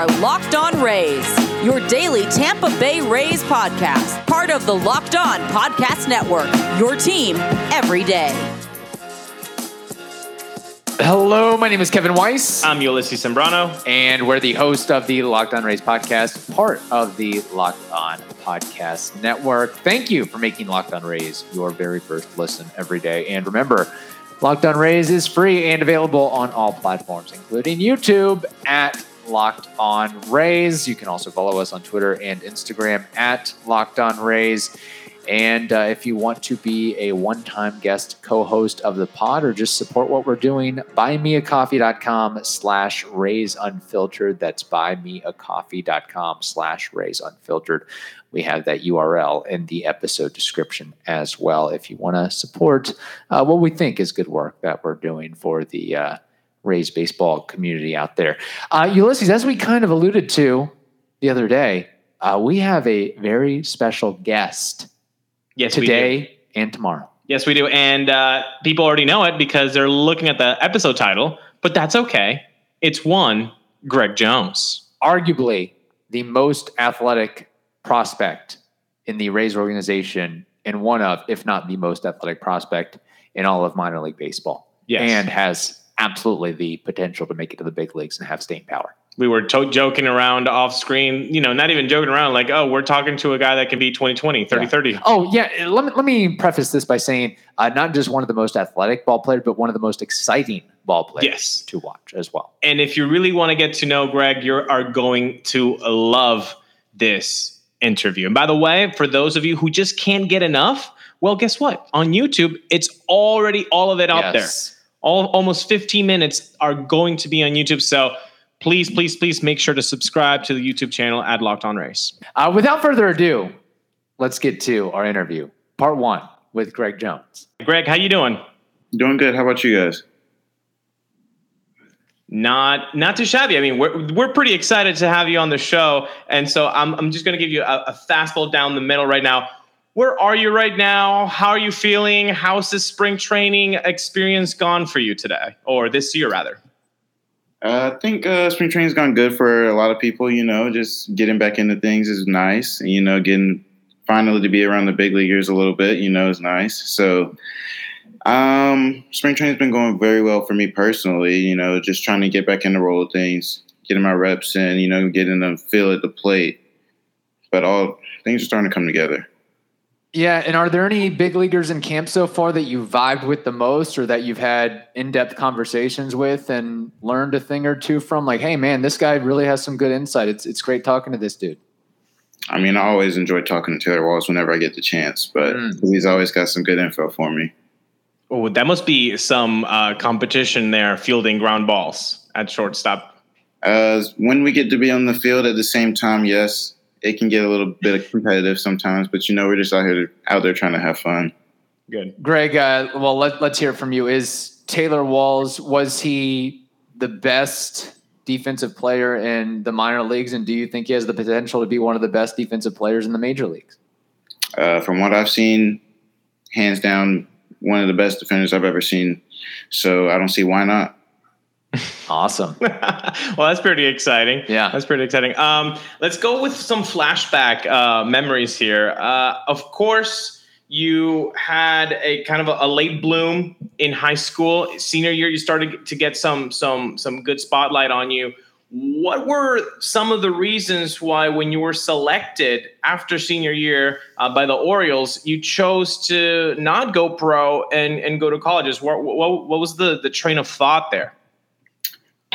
are Locked On Rays, your daily Tampa Bay Rays podcast, part of the Locked On Podcast Network, your team every day. Hello, my name is Kevin Weiss, I'm Ulysses Sembrano. and we're the host of the Locked On Rays podcast, part of the Locked On Podcast Network. Thank you for making Locked On Rays your very first listen every day. And remember, Locked On Rays is free and available on all platforms, including YouTube at Locked On Rays. You can also follow us on Twitter and Instagram at Locked On Rays. And uh, if you want to be a one time guest co host of the pod or just support what we're doing, buymeacoffee.com slash Rays Unfiltered. That's buymeacoffee.com slash Rays Unfiltered. We have that URL in the episode description as well if you want to support uh, what we think is good work that we're doing for the uh, Rays baseball community out there. Uh, Ulysses, as we kind of alluded to the other day, uh, we have a very special guest Yes, today and tomorrow. Yes, we do. And uh, people already know it because they're looking at the episode title, but that's okay. It's one Greg Jones. Arguably the most athletic prospect in the Rays organization, and one of, if not the most athletic prospect in all of minor league baseball. Yes. And has absolutely the potential to make it to the big leagues and have staying power. We were to- joking around off screen, you know, not even joking around, like, oh, we're talking to a guy that can be 2020, 30 Yeah. 30. Oh yeah, let me let me preface this by saying uh, not just one of the most athletic ball players, but one of the most exciting ball players Yes. to watch as well. And if you really want to get to know Greg, you are going to love this interview. And by the way, for those of you who just can't get enough, well, guess what? On YouTube, it's already all of it out there. Yes. all almost 15 minutes are going to be on YouTube. So please, please, please make sure to subscribe to the YouTube channel at Locked On Rays. Uh, without further ado, let's get to our interview, part one with Greg Jones. Greg, how you doing? Doing good. How about you guys? Not not too shabby. I mean, we're we're pretty excited to have you on the show, and so I'm I'm just going to give you a, a fastball down the middle right now. Where are you right now? How are you feeling? How's this spring training experience gone for you today, or this year rather? Uh, I think uh, spring training's gone good for a lot of people. You know, just getting back into things is nice. You know, getting finally to be around the big leaguers a little bit, you know, is nice. So, um, spring training's been going very well for me personally. You know, just trying to get back in the roll of things, getting my reps in. You know, getting them feel at the plate. But all things are starting to come together. Yeah, and are there any big leaguers in camp so far that you vibed with the most, or that you've had in-depth conversations with and learned a thing or two from? Like, hey, man, this guy really has some good insight. It's it's great talking to this dude. I mean, I always enjoy talking to Taylor Walls whenever I get the chance, but Mm. he's always got some good info for me. Oh, that must be some uh, competition there, fielding ground balls at shortstop. Uh, when we get to be on the field at the same time, yes, it can get a little bit competitive sometimes. But you know, we're just out here, out there trying to have fun. Good. Greg, uh, well, let, let's hear from you. Is Taylor Walls was he the best defensive player in the minor leagues, and do you think he has the potential to be one of the best defensive players in the major leagues? Uh, from what I've seen, hands down, one of the best defenders I've ever seen. So I don't see why not. Awesome. well, that's pretty exciting. Yeah. That's pretty exciting. Um, let's go with some flashback uh, memories here. Uh, of course, you had a kind of a, a late bloom in high school. Senior year, you started to get some some some good spotlight on you. What were some of the reasons why, when you were selected after senior year uh, by the Orioles, you chose to not go pro and, and go to colleges? What, what, what was the, the train of thought there?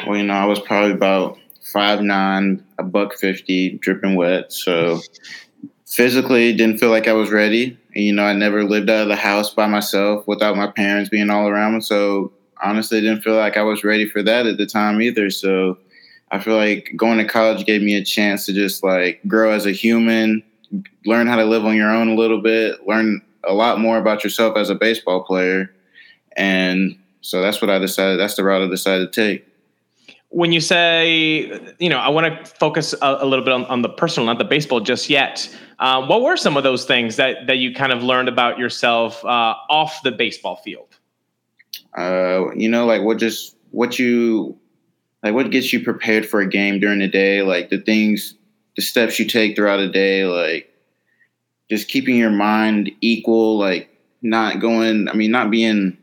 Well, you know, I was probably about five nine, a buck fifty, dripping wet. So physically, didn't feel like I was ready. You know, I never lived out of the house by myself without my parents being all around me. So honestly, didn't feel like I was ready for that at the time either. So I feel like going to college gave me a chance to just like grow as a human, learn how to live on your own a little bit, learn a lot more about yourself as a baseball player. And so that's what I decided. That's the route I decided to take. When you say, you know, I want to focus a, a little bit on, on the personal, not the baseball just yet. Uh, what were some of those things that that you kind of learned about yourself uh, off the baseball field? Uh, you know, like what just what you like what gets you prepared for a game during the day, like the things, the steps you take throughout a day, like just keeping your mind equal, like not going, I mean, not being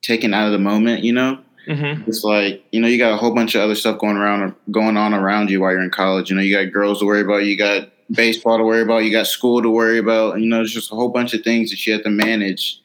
taken out of the moment, you know? Mm-hmm. It's like, you know, you got a whole bunch of other stuff going around going on around you while you're in college. You know, you got girls to worry about, you got baseball to worry about, you got school to worry about. You know, there's just a whole bunch of things that you have to manage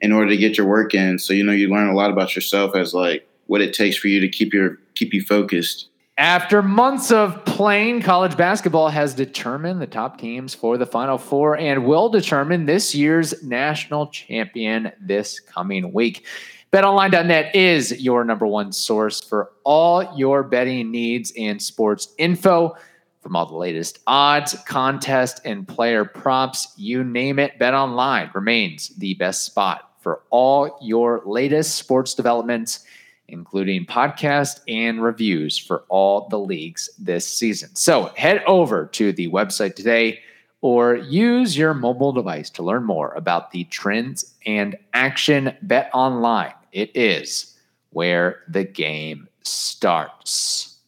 in order to get your work in. So, you know, you learn a lot about yourself as like what it takes for you to keep your keep you focused. After months of playing, college basketball has determined the top teams for the Final Four and will determine this year's national champion this coming week. BetOnline.net is your number one source for all your betting needs and sports info. From all the latest odds, contest, and player props, you name it, BetOnline remains the best spot for all your latest sports developments including podcasts and reviews for all the leagues this season. So head over to the website today or use your mobile device to learn more about the trends and action bet online. It is where the game starts.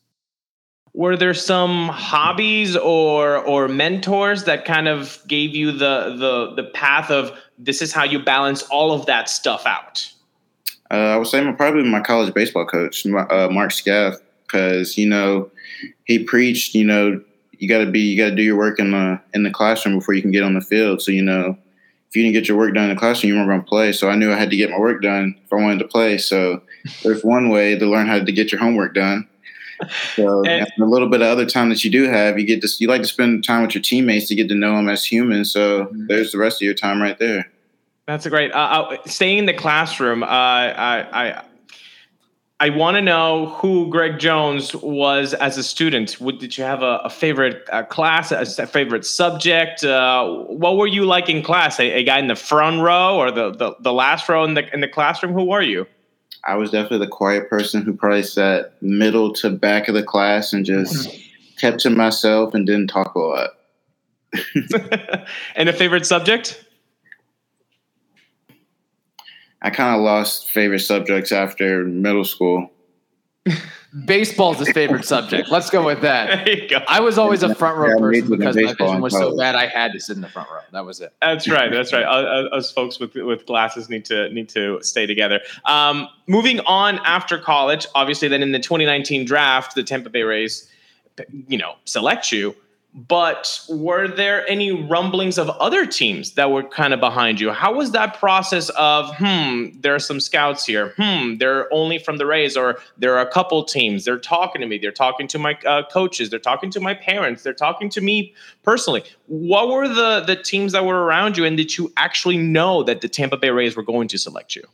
Were there some hobbies or or mentors that kind of gave you the the the path of this is how you balance all of that stuff out? Uh, I would say my, probably my college baseball coach, uh, Mark Scalf, because you know he preached. You know, you got to be, you got to do your work in the in the classroom before you can get on the field. So you know, if you didn't get your work done in the classroom, you weren't going to play. So I knew I had to get my work done if I wanted to play. So there's one way to learn how to get your homework done. So and, a little bit of other time that you do have, you get to you like to spend time with your teammates to get to know them as humans. So mm-hmm. there's the rest of your time right there. That's a great. Uh, uh, staying in the classroom, uh, I I, I want to know who Greg Jones was as a student. Would, did you have a, a favorite uh, class, a favorite subject? Uh, what were you like in class? A, a, guy in the front row or the, the, the last row in the in the classroom? Who were you? I was definitely the quiet person who probably sat middle to back of the class and just kept to myself and didn't talk a lot. and a favorite subject? I kind of lost favorite subjects after middle school. Baseball's his favorite subject. Let's go with that. Go. I was always a front row yeah, person because my vision was so bad I had to sit in the front row. That was it. That's right. That's right. Us folks with with glasses need to need to stay together. Um, moving on after college, obviously, then in the 2019 draft, the Tampa Bay Rays, you know, select you. But were there any rumblings of other teams that were kind of behind you? How was that process of, hmm, there are some scouts here. Hmm, they're only from the Rays, or there are a couple teams. They're talking to me. They're talking to my uh, coaches. They're talking to my parents. They're talking to me personally. What were the the teams that were around you, and did you actually know that the Tampa Bay Rays were going to select you?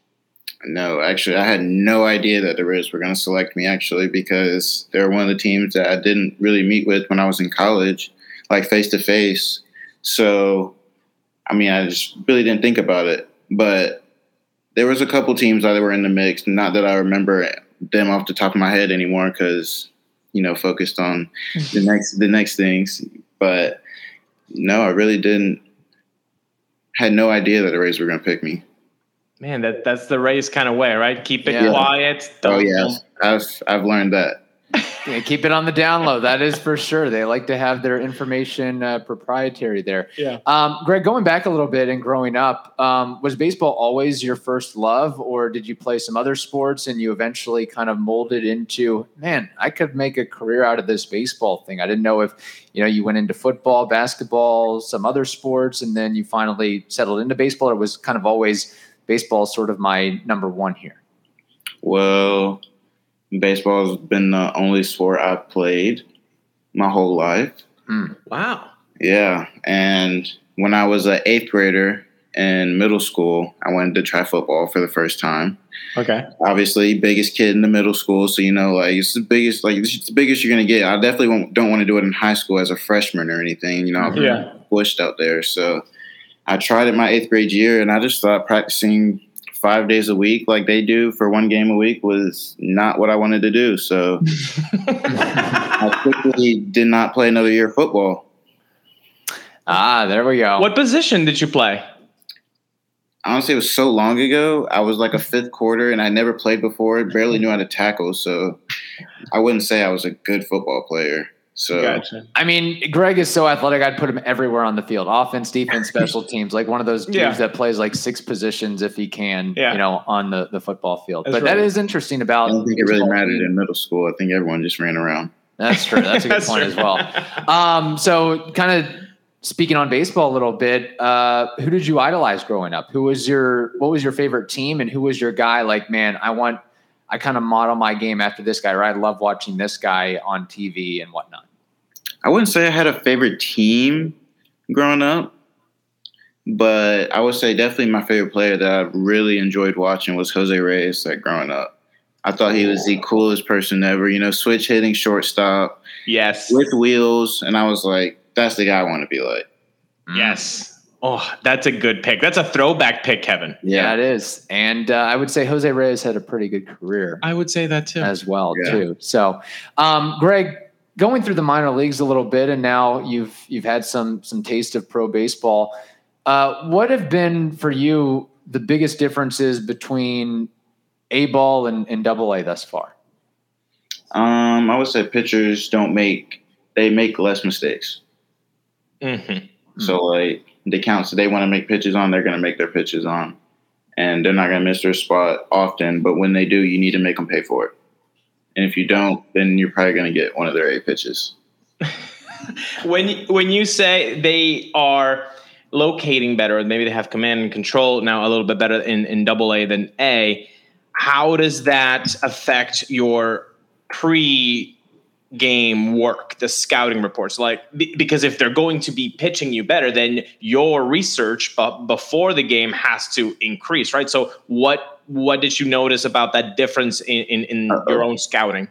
No, actually, I had no idea that the Rays were going to select me. Actually, because they're one of the teams that I didn't really meet with when I was in college, like face to face. So, I mean, I just really didn't think about it. But there was a couple teams that were in the mix. Not that I remember them off the top of my head anymore, because you know, focused on the next the next things. But no, I really didn't. Had no idea that the Rays were going to pick me. Man, that that's the Rays kind of way, right? Keep it yeah. quiet. Oh, don't, oh yes, I've I've learned that. yeah, keep it on the down low. That is for sure. They like to have their information uh, proprietary there. Yeah. Um, Greg, going back a little bit and growing up, um, was baseball always your first love, or did you play some other sports and you eventually kind of molded into, man, I could make a career out of this baseball thing? I didn't know if you know you went into football, basketball, some other sports, and then you finally settled into baseball. Or it was kind of always baseball is sort of my number one here? Well, baseball has been the only sport I've played my whole life. Mm. Wow. Yeah. And when I was an eighth grader in middle school, I wanted to try football for the first time. Okay. Obviously, biggest kid in the middle school, so you know, like it's the biggest, like it's the biggest you're gonna get. I definitely don't want to do it in high school as a freshman or anything. You know, I'm yeah. pushed out there, so I tried it my eighth grade year, and I just thought practicing five days a week like they do for one game a week was not what I wanted to do. So I quickly did not play another year of football. Ah, there we go. What position did you play? Honestly, it was so long ago. I was like a fifth quarter, and I never played before. Barely knew how to tackle. So I wouldn't say I was a good football player. So Gotcha. I mean, Greg is so athletic. I'd put him everywhere on the field: offense, defense, special teams. Like one of those dudes Yeah. that plays like six positions if he can, Yeah. you know, on the, the football field. That's but that right. is interesting I about. don't think it really mattered in middle school. I think everyone just ran around. That's true. That's a good That's point true. as well. Um, so, kind of speaking on baseball a little bit, uh, who did you idolize growing up? Who was your what was your favorite team, and who was your guy? Like, man, I want. I kind of model my game after this guy, right? I love watching this guy on TV and whatnot. I wouldn't say I had a favorite team growing up, but I would say definitely my favorite player that I really enjoyed watching was Jose Reyes. Like growing up, I thought he was the coolest person ever. You know, switch hitting shortstop Yes. with wheels, and I was like, that's the guy I want to be like. Yes. Oh, that's a good pick. That's a throwback pick, Kevin. Yeah, it is. And uh, I would say Jose Reyes had a pretty good career I would say that too. as well, Yeah. too. So, um, Greg, going through the minor leagues a little bit, and now you've you've had some some taste of pro baseball. Uh, what have been for you the biggest differences between A ball and, and Double A thus far? Um, I would say pitchers don't make they make less mistakes. hmm So like the counts that they want to make pitches on, they're going to make their pitches on, and they're not going to miss their spot often. But when they do, you need to make them pay for it. And if you don't, then you're probably going to get one of their eight pitches. When when you say they are locating better, maybe they have command and control now a little bit better in in Double A than A. How does that affect your pre game work, the scouting reports? Like be- because if they're going to be pitching you better, then your research bu- before the game has to increase, right? So what what did you notice about that difference in in, in your own scouting?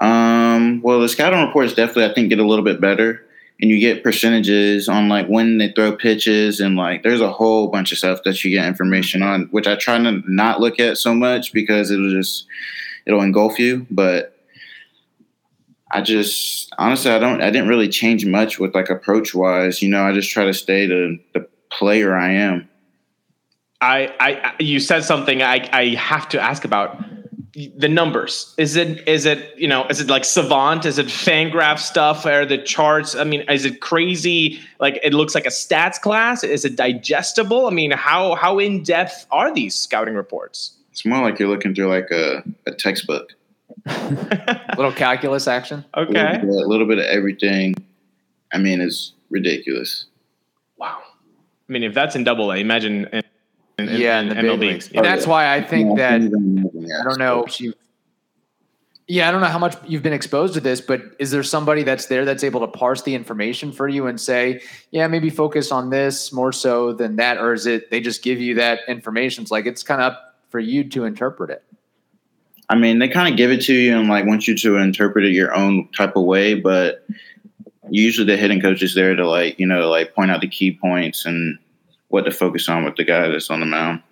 Um, well, the scouting reports definitely, I think, get a little bit better, and you get percentages on like when they throw pitches, and like there's a whole bunch of stuff that you get information on, which I try to not look at so much because it'll just it'll engulf you. But I just honestly, I don't, I didn't really change much with like approach wise. You know, I just try to stay the the player I am. I, I, I- you said something I, I have to ask about the numbers. Is it, is it, you know, is it like savant? Is it fangraph stuff? Are the charts? I mean, is it crazy? Like it looks like a stats class. Is it digestible? I mean, how, how in depth are these scouting reports? It's more like you're looking through like a, a textbook. little calculus action. A Okay. little, bit, a little bit of everything. I mean, it's ridiculous. Wow. I mean, if that's in double A, imagine in, in, in- yeah, in the big leagues. Yeah. And that's why I think Yeah, that even imagine that I don't know stuff. Yeah, I don't know how much you've been exposed to this, but is there somebody that's there that's able to parse the information for you and say, yeah, maybe focus on this more so than that, or is it they just give you that information? It's like it's kind of up for you to interpret it. I mean, they kind of give it to you and like want you to interpret it your own type of way, but usually the hitting coach is there to like, you know, like point out the key points and what to focus on with the guy that's on the mound.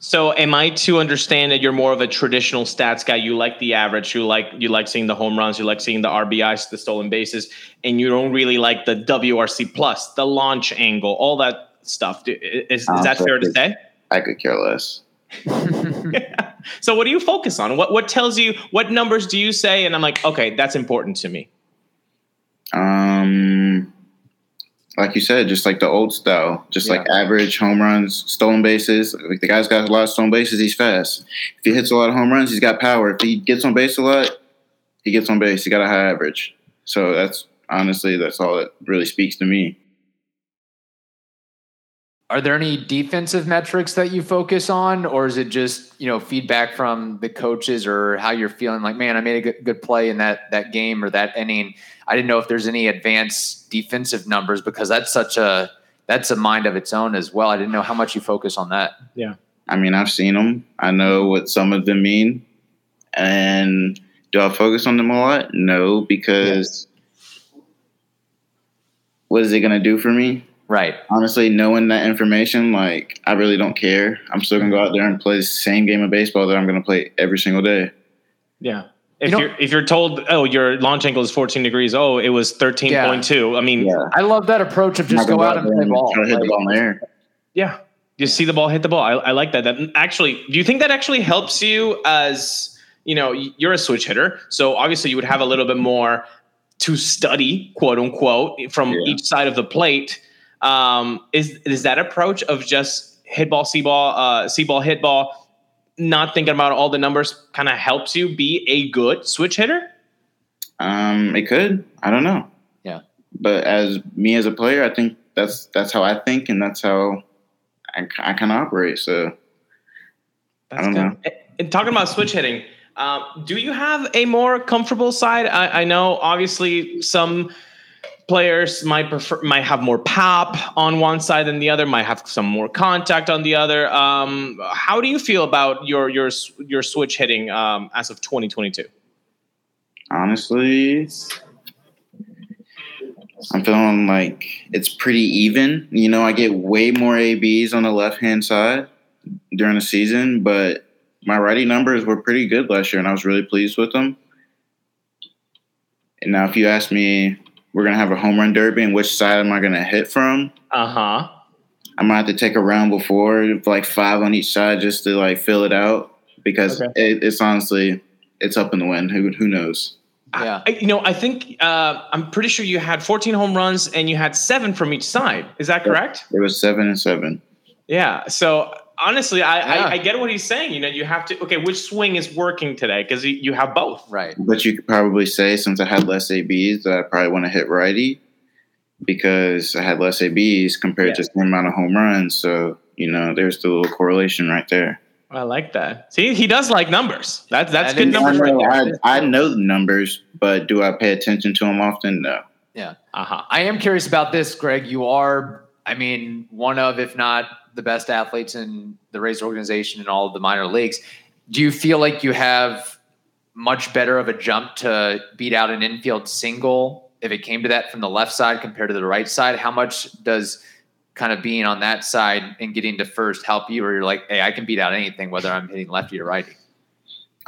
So am I to understand that you're more of a traditional stats guy? You like the average, you like you like seeing the home runs, you like seeing the RBIs, the stolen bases, and you don't really like the WRC plus, the launch angle, all that stuff. Is, is that fair to say? I could care less. So what do you focus on? What what tells you what numbers do you say? And I'm like, okay, that's important to me. Um, like you said, just like the old style, just like average home runs, stolen bases. Like the guy's got a lot of stolen bases, he's fast. If he hits a lot of home runs, he's got power. If he gets on base a lot, he gets on base. He got a high average. So that's honestly that's all that really speaks to me. Are there any defensive metrics that you focus on, or is it just you know feedback from the coaches or how you're feeling? Like, man, I made a good, good play in that that game or that inning. I didn't know if there's any advanced defensive numbers because that's such a that's a mind of its own as well. I didn't know how much you focus on that. Yeah. I mean, I've seen them. I know what some of them mean. And do I focus on them a lot? No, because what is it going to do for me? Right. Honestly, knowing that information, like, I really don't care. I'm still going to go out there and play the same game of baseball that I'm going to play every single day. Yeah. If you you're if you're told, oh, your launch angle is 14 degrees, oh, it was 13.2. I mean, Yeah. I love that approach of just not go gonna out and there play ball. Try to hit the ball in the air. Yeah. You see the ball hit the ball. I, I like that. That actually, do you think that actually helps you as you know, you're a switch hitter, so obviously you would have a little bit more to study, quote unquote, from Yeah. each side of the plate. Um, is is that approach of just hit ball, see ball, uh, see ball, hit ball, not thinking about all the numbers, kind of helps you be a good switch hitter? Um, it could. I don't know. Yeah. But as me as a player, I think that's that's how I think, and that's how I, I kind of operate. So I don't know. And- And talking about switch hitting, um, do you have a more comfortable side? I, I know obviously some players might prefer might have more pop on one side than the other, might have some more contact on the other. Um, how do you feel about your your your switch hitting um, as of 2022? honestly, I'm feeling like it's pretty even. You know, I get way more ABs on the left hand side during the season, but my righty numbers were pretty good last year, and I was really pleased with them. And now, if you ask me, we're gonna have a home run derby, and which side am I gonna hit from? Uh huh. I might have to take a round before, like five on each side, just to like fill it out because Okay. it, it's honestly it's up in the wind. Who who knows? Yeah. I, you know, I think uh, I'm pretty sure you had 14 home runs and you had seven from each side. Is that correct? It was seven and seven. Yeah. So honestly, I, Yeah. I, I get what he's saying. You know, you have to. Okay, which swing is working today? Because you, you have both. Right. But you could probably say since I had less ABs that I probably want to hit righty because I had less ABs compared Yeah. to the amount of home runs. So you know, there's the little correlation right there. I like that. See, he does like numbers. That's that's That good is- numbers right know, there. I, I know the numbers, but do I pay attention to them often? No. Yeah. Uh huh. I am curious about this, Greg. You are, I mean, one of, if not the best athletes in the Rays organization in all of the minor leagues. Do you feel like you have much better of a jump to beat out an infield single if it came to that from the left side compared to the right side? How much does kind of being on that side and getting to first help you, or you're like, hey, I can beat out anything whether I'm hitting lefty or righty?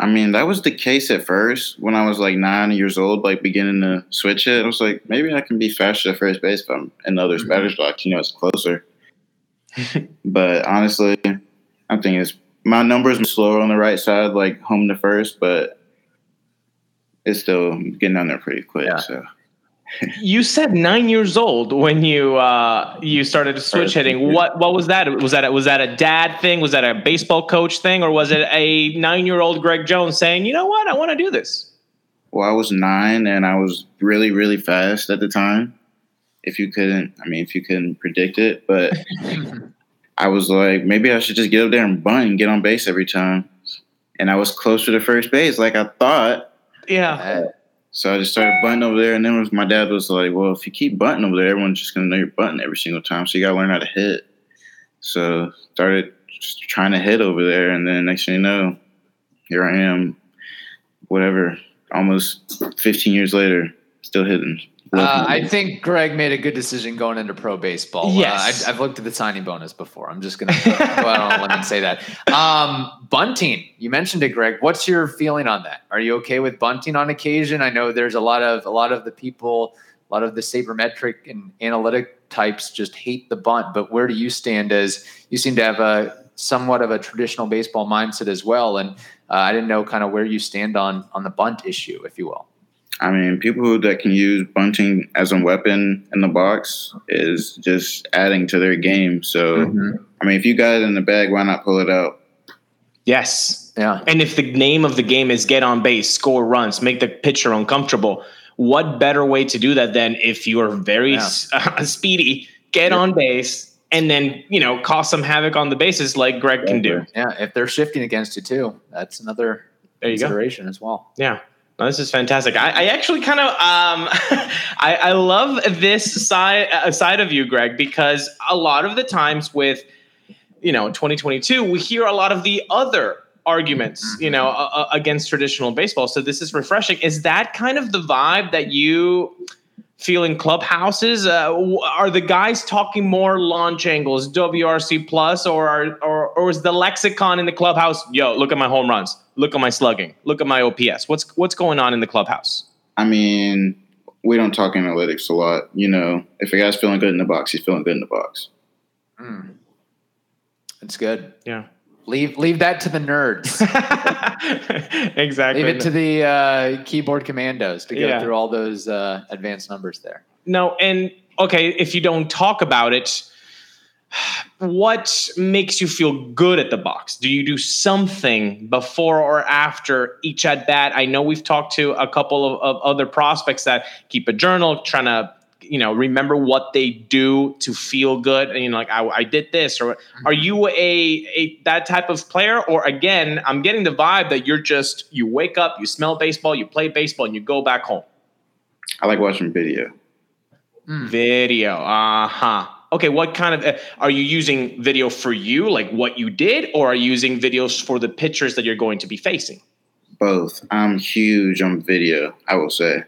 I mean, that was the case at first when I was like nine years old, like beginning to switch it. I was like, maybe I can be faster at first base if I'm in the other Mhm. batter's box. You know, it's closer. but honestly, I think it's my numbers slower on the right side, like home to first, but it's still getting down there pretty quick. Yeah. So You said nine years old when you uh, you started to switch hitting. What what was that? Was that a, was that a dad thing? Was that a baseball coach thing, or was it a nine year old Greg Jones saying, you know what, I want to do this? well, I was nine and I was really, really fast at the time. If you couldn't, I mean, if you couldn't predict it, but I was like, maybe I should just get up there and bunt and get on base every time. And I was closer to first base, like I thought. Yeah. So I just started butting over there, and then my dad was like, "Well, if you keep butting over there, everyone's just gonna know you're bunting every single time. So you gotta learn how to hit." So started just trying to hit over there, and then next thing you know, here I am, whatever, almost 15 years later, still hitting. Uh, I think Greg made a good decision going into pro baseball. Yes. uh, I've, I've looked at the signing bonus before. I'm just gonna go out on a limb and say that. Um, bunting, you mentioned it, Greg. What's your feeling on that? Are you okay with bunting on occasion? I know there's a lot of a lot of the people, a lot of the sabermetric and analytic types just hate the bunt. But where do you stand? As you seem to have a somewhat of a traditional baseball mindset as well, and uh, I didn't know kind of where you stand on on the bunt issue, if you will. I mean, people who that can use bunting as a weapon in the box is just adding to their game. So, mm-hmm. I mean, if you got it in the bag, why not pull it out? Yes. Yeah. And if the name of the game is get on base, score runs, make the pitcher uncomfortable, what better way to do that than if you're very Yeah. s- uh, speedy, get on base, and then you know cause some havoc on the bases like Greg can do. Yeah, if they're shifting against you too, that's another There you go. consideration as well. Yeah. No, this is fantastic. I, I actually kind of um, I, I love this side uh, side of you, Greg, because a lot of the times with you know 2022, we hear a lot of the other arguments, you know, uh, against traditional baseball. So this is refreshing. Is that kind of the vibe that you feel in clubhouses? Uh, are the guys talking more launch angles, WRC plus, or are, or or is the lexicon in the clubhouse? Yo, look at my home runs. Look at my slugging. Look at my OPS. What's what's going on in the clubhouse? I mean, we don't talk analytics a lot. You know, if a guy's feeling good in the box, he's feeling good in the box. Mm. It's good. Yeah. leave leave that to the nerds. exactly. leave it to the uh, keyboard commandos to go Yeah. through all those uh, advanced numbers there. No, and okay, if you don't talk about it, what makes you feel good at the box? Do you do something before or after each at bat? I know we've talked to a couple of, of other prospects that keep a journal, trying to you know remember what they do to feel good. And you know, like I, I did this, or are you a a that type of player? Or again, I'm getting the vibe that you're just you wake up, you smell baseball, you play baseball, and you go back home. I like watching video. Video. Uh huh. Okay, what kind of uh, are you using video for you, like what you did, or are you using videos for the pitchers that you're going to be facing? Both. I'm huge on video. I will say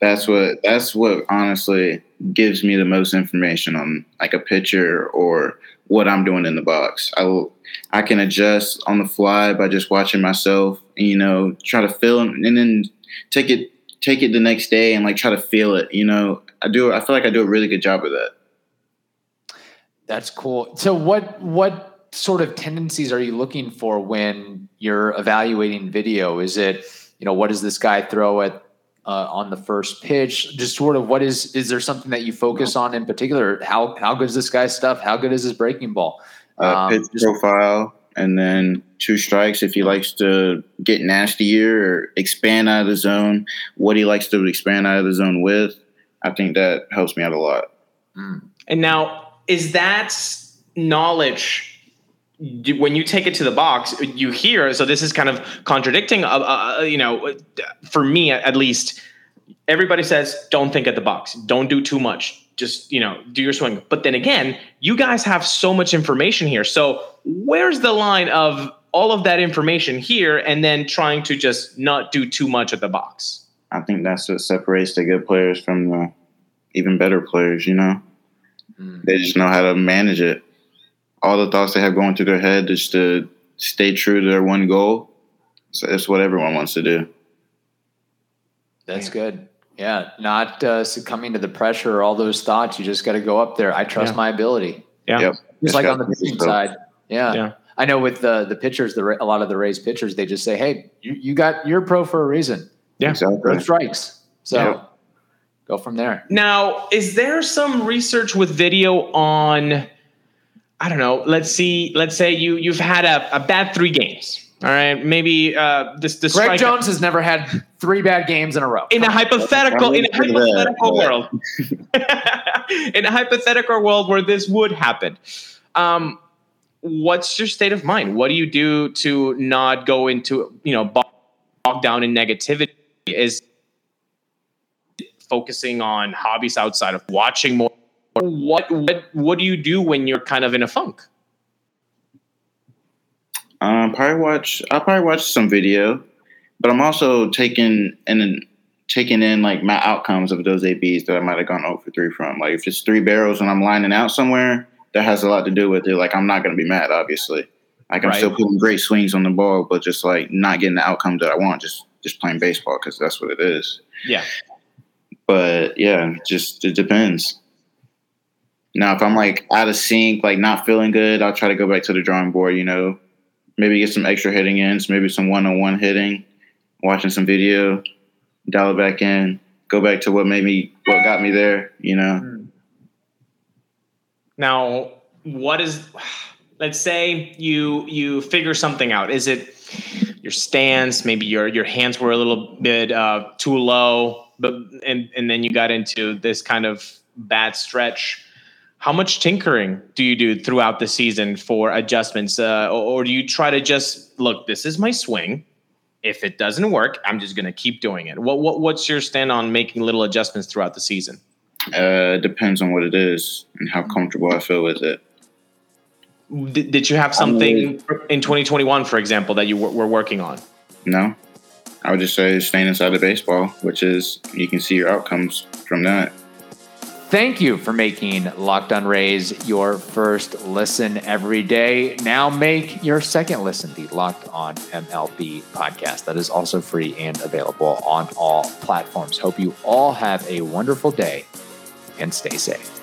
that's what that's what honestly gives me the most information on like a pitcher or what I'm doing in the box. I I can adjust on the fly by just watching myself. And, you know, try to feel and then take it take it the next day and like try to feel it. You know, I do. I feel like I do a really good job of that. That's cool. So what what sort of tendencies are you looking for when you're evaluating video? Is it you know what does this guy throw at uh, on the first pitch? Just sort of what is is there something that you focus on in particular? How how good is this guy's stuff? How good is his breaking ball? Uh, Um, pitch just- profile, and then two strikes if he likes to get nastier or expand out of the zone. What he likes to expand out of the zone with. I think that helps me out a lot. And now, is that knowledge when you take it to the box? You hear so this is kind of contradicting. Uh, uh, you know, for me at least, everybody says don't think at the box, don't do too much, just you know do your swing. But then again, you guys have so much information here. So where's the line of all of that information here, and then trying to just not do too much at the box? I think that's what separates the good players from the even better players. You know, Mm. they just know how to manage it. All the thoughts they have going through their head is to stay true to their one goal. So it's what everyone wants to do. That's good. Yeah, not uh, succumbing to the pressure or all those thoughts. You just got to go up there. I trust Yeah. my ability. Yeah. Yep. Just Just like on the pitching yourself. side. Yeah. Yeah. I know with the the pitchers, the a lot of the Rays pitchers, they just say, "Hey, you, you got you're pro for a reason. Yeah. Throw Exactly. strikes." So Yeah. Go from there. Now, is there some research with video on? I don't know. Let's see. Let's say you you've had a, a bad three games. All right, maybe uh, this the Greg strike Jones has never had three bad games in a row. in a hypothetical in a I'm gonna say that, hypothetical but- world. in a hypothetical world where this would happen, um, what's your state of mind? What do you do to not go into you know bog bog down in negativity? Is focusing on hobbies outside of watching more? What what what do you do when you're kind of in a funk? Um, probably watch. I'll probably watch some video, but I'm also taking and taking in like my outcomes of those ABs that I might have gone over three from. Like if it's three barrels and I'm lining out somewhere, that has a lot to do with it. Like I'm not going to be mad, obviously. Like I'm Right. still putting great swings on the ball, but just like not getting the outcome that I want. Just just playing baseball because that's what it is. Yeah. But yeah, just it depends. Now, if I'm like out of sync, like not feeling good, I'll try to go back to the drawing board. You know, maybe get some extra hitting ins, maybe some one-on-one hitting, watching some video, dial it back in, go back to what made me, what got me there. You know, Now, what is let's say you you figure something out. Is it your stance, maybe your your hands were a little bit uh, too low, but and and then you got into this kind of bad stretch. How much tinkering do you do throughout the season for adjustments, uh, or, or do you try to just look? This is my swing. If it doesn't work, I'm just going to keep doing it. What, what what's your stand on making little adjustments throughout the season? uh, depends on what it is and how comfortable I feel with it. Did, did you have something in 2021, for example, that you were, were working on? No, I would just say staying inside of baseball, which is you can see your outcomes from that. Thank you for making Locked on Rays your first listen every day. Now make your second listen the Locked on MLB podcast. That is also free and available on all platforms. Hope you all have a wonderful day and stay safe.